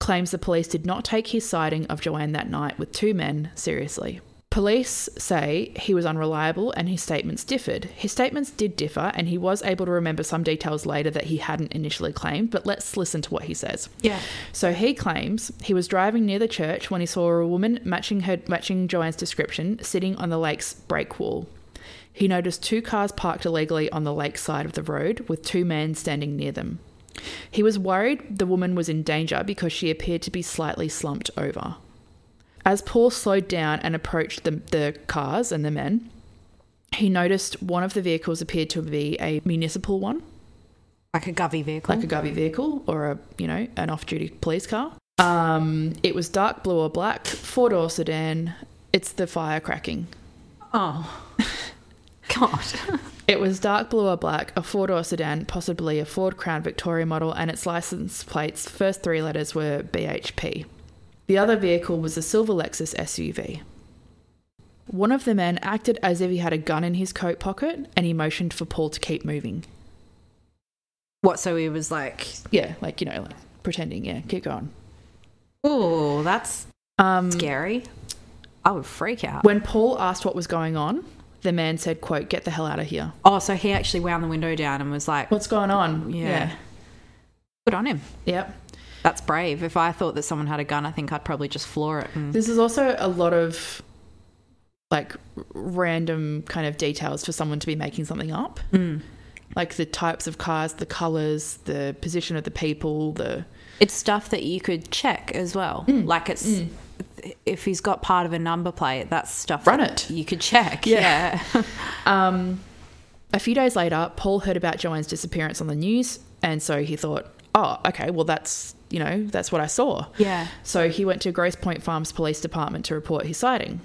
claims the police did not take his sighting of JoAnn that night with two men seriously. Police say he was unreliable and his statements differed. His statements did differ, and he was able to remember some details later that he hadn't initially claimed, but let's listen to what he says. Yeah. So he claims he was driving near the church when he saw a woman matching her matching JoAnn's description sitting on the lake's break wall. He noticed two cars parked illegally on the lake side of the road with two men standing near them. He was worried the woman was in danger because she appeared to be slightly slumped over. As Paul slowed down and approached the, the cars and the men, he noticed one of the vehicles appeared to be a municipal one, Like a govy vehicle. like a Govy vehicle or a you know an off-duty police car. Um, it was dark blue or black, four door sedan. It's the fire cracking. oh. (laughs) God. (laughs) It was dark blue or black, a four door sedan, possibly a Ford Crown Victoria model, and its license plates' first three letters were BHP. The other vehicle was a silver Lexus SUV. One of the men acted as if he had a gun in his coat pocket and he motioned for Paul to keep moving. what, so he was like, Yeah, like, you know, like pretending, yeah, keep going. oh, that's Um, scary. I would freak out. when Paul asked what was going on, the man said, quote, get the hell out of here. Oh, so he actually wound the window down and was like, What's going on? Yeah. good on him. Yep. That's brave. If I thought that someone had a gun, I think I'd probably just floor it. And, This is also a lot of like random kind of details for someone to be making something up. Mm. Like the types of cars, the colors, the position of the people, the It's stuff that you could check as well. Mm. Like it's if he's got part of a number plate, that's stuff Run that it. You could check. Yeah. Yeah. (laughs) Um, a few days later, Paul heard about JoAnn's disappearance on the news, and so he thought, "Oh, okay, well that's you know that's what I saw." Yeah. So he went to Grosse Pointe Farms Police Department to report his sighting.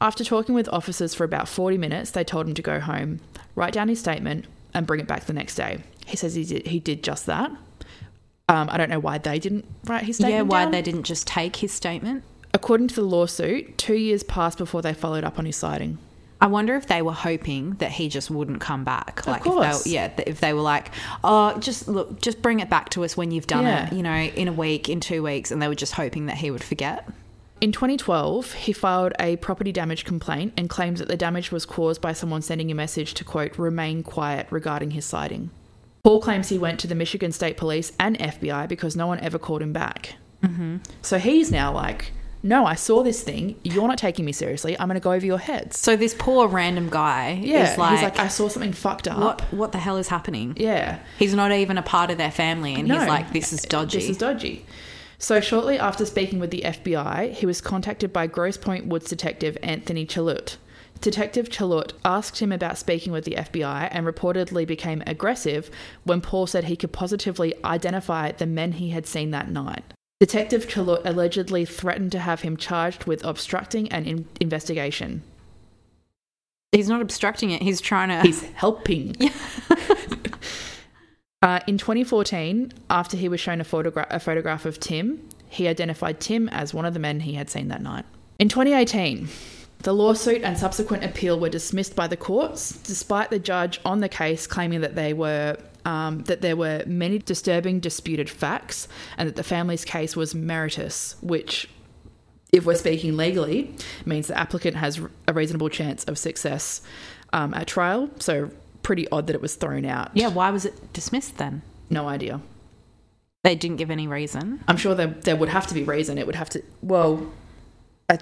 After talking with officers for about 40 minutes, they told him to go home, write down his statement, and bring it back the next day. He says he did, he did just that. Um, I don't know why they didn't write his statement. yeah. Why down. they didn't just take his statement? According to the lawsuit, two years passed before they followed up on his sighting. I wonder if they were hoping that he just wouldn't come back. Like, course. If they, yeah, if they were like, "Oh, just look, just bring it back to us when you've done Yeah. it," you know, in a week, in two weeks, and they were just hoping that he would forget. In 2012, he filed a property damage complaint and claims that the damage was caused by someone sending a message to, quote, remain quiet regarding his sighting. Paul claims he went to the Michigan State Police and FBI because no one ever called him back. Mm-hmm. So he's now like, no, I saw this thing. You're not taking me seriously. I'm going to go over your heads. So this poor random guy Yeah, is like, he's like, I saw something fucked up. "What? What the hell is happening?" Yeah. He's not even a part of their family, and No. he's like, "This is dodgy." This is dodgy. So shortly after speaking with the FBI, he was contacted by Grosse Pointe Woods detective Anthony Chalut. Detective Chalut asked him about speaking with the FBI and reportedly became aggressive when Paul said he could positively identify the men he had seen that night. Detective allegedly threatened to have him charged with obstructing an in- investigation. He's not obstructing it. He's trying to. He's helping. (laughs) (laughs) uh, in 2014, after he was shown a, photogra- a photograph of Tim, he identified Tim as one of the men he had seen that night. In 2018, the lawsuit and subsequent appeal were dismissed by the courts, despite the judge on the case claiming that they were um, that there were many disturbing disputed facts and that the family's case was meritorious, which if we're speaking legally, means the applicant has a reasonable chance of success um, at trial. So, pretty odd that it was thrown out. yeah. Why was it dismissed then? No idea. They didn't give any reason. I'm sure there, there would have to be reason. It would have to, well,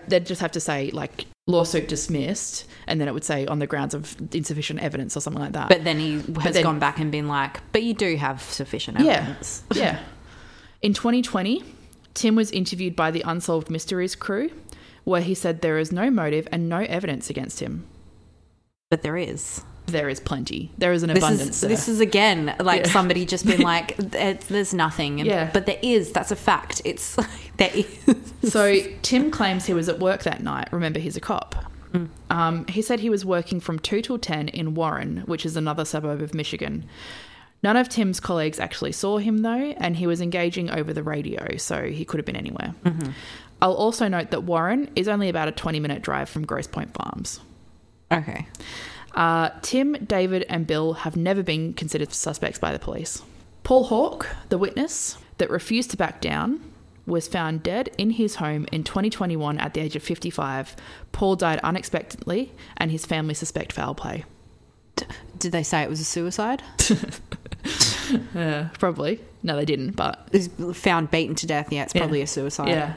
they'd just have to say, like, lawsuit dismissed, and then it would say on the grounds of insufficient evidence or something like that. But then he has then- gone back and been like, "But you do have sufficient evidence." yeah. (laughs) In 2020, Tim was interviewed by the Unsolved Mysteries crew, where he said there is no motive and no evidence against him. But there is. There is plenty. There is an This abundance. is this is again like Yeah. somebody just been (laughs) like, "There's nothing," and, Yeah. but there is. That's a fact. It's (laughs) there is. (laughs) So Tim claims he was at work that night. Remember, he's a cop. Um, he said he was working from 2 till 10 in Warren, which is another suburb of Michigan. None of Tim's colleagues actually saw him, though, and he was engaging over the radio, so he could have been anywhere. I'll also note that Warren is only about a 20 minute drive from Grosse Pointe Farms. okay. Uh, Tim, David, and Bill have never been considered suspects by the police. Paul Hawke, the witness that refused to back down, was found dead in his home in 2021 at the age of 55. Paul died unexpectedly, and his family suspect foul play. Did they say it was a suicide? (laughs) Uh, probably. No, they didn't, but Is found beaten to death. Yeah, it's Yeah. probably a suicide. Yeah.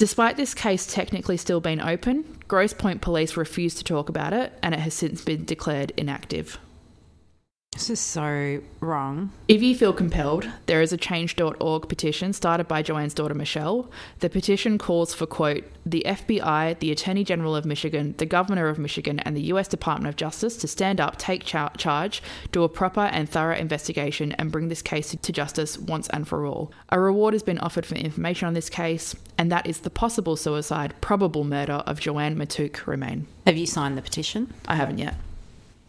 Despite this case technically still being open, Grosse Pointe police refused to talk about it and it has since been declared inactive. This is so wrong. If you feel compelled, there is a change.org petition started by JoAnn's daughter Michelle. The petition calls for, quote, the FBI, the Attorney General of Michigan, the Governor of Michigan, and the US Department of Justice to stand up, take char- charge, do a proper and thorough investigation, and bring this case to justice once and for all. A reward has been offered for information on this case, and that is the possible suicide, probable murder of JoAnn Matouk Romain. Have you signed the petition? I haven't yet.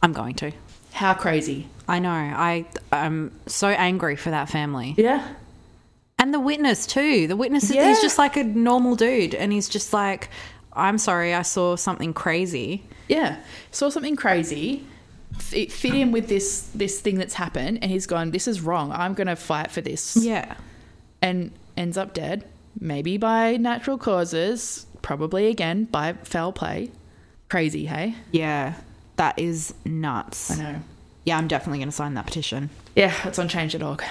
I'm going to. How crazy. I know. I I'm so angry for that family. Yeah. And the witness too. The witness Yeah. he's just like a normal dude and he's just like I'm sorry, I saw something crazy. Yeah, saw something crazy. It fit in with this this thing that's happened, and he's gone. This is wrong. I'm going to fight for this. Yeah. and ends up dead, maybe by natural causes, probably again by foul play. Crazy, hey? Yeah. That is nuts. I know. Yeah, I'm definitely going to sign that petition. Yeah, it's on Change.org.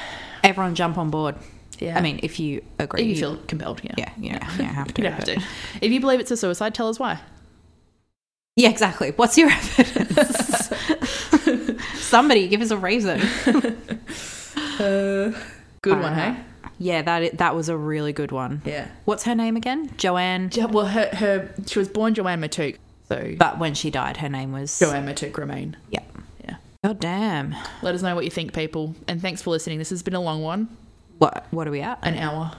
Everyone jump on board. Yeah, I mean, if you agree. if you feel compelled, yeah, yeah, yeah, yeah, have (laughs) to. you don't have to. If you believe it's a suicide, tell us why. Yeah, exactly. What's your evidence? (laughs) Somebody give us a reason. (laughs) Good one, Uh, hey? Yeah, that that was a really good one. Yeah. What's her name again? JoAnn. Jo- Well, her, her she was born JoAnn Matouk, so But when she died, her name was. JoAnn Matouk Romain. Yeah. Yeah. God damn. Let us know what you think, people, and thanks for listening. This has been a long one, What? What are we at? an hour.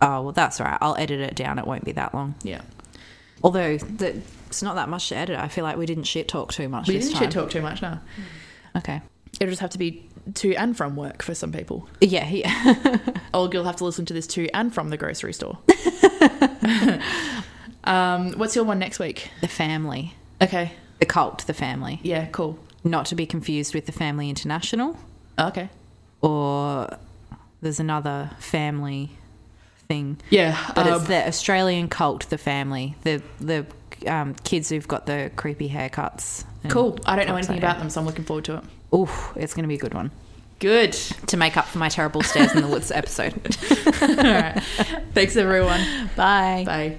Oh well, that's all right. I'll edit it down. It won't be that long. Yeah. Although the, it's not that much to edit. I feel like we didn't shit talk too much We didn't time. shit talk too much, no. Mm. Okay. It'll just have to be to and from work for some people. Yeah. yeah. (laughs) Or you'll have to listen to this to and from the grocery store. (laughs) um, what's your one next week? the family. Okay. The cult. The family. Yeah, cool. Not to be confused with the Family International, Okay. or there's another family thing. Yeah. But um, it's the Australian cult, the family, the the um, kids who've got the creepy haircuts. cool. I don't know anything like about them, so I'm looking forward to it. Oof, it's going to be a good one Good. to make up for my terrible stairs in the woods (laughs) episode. All right. Thanks, everyone. Bye. Bye.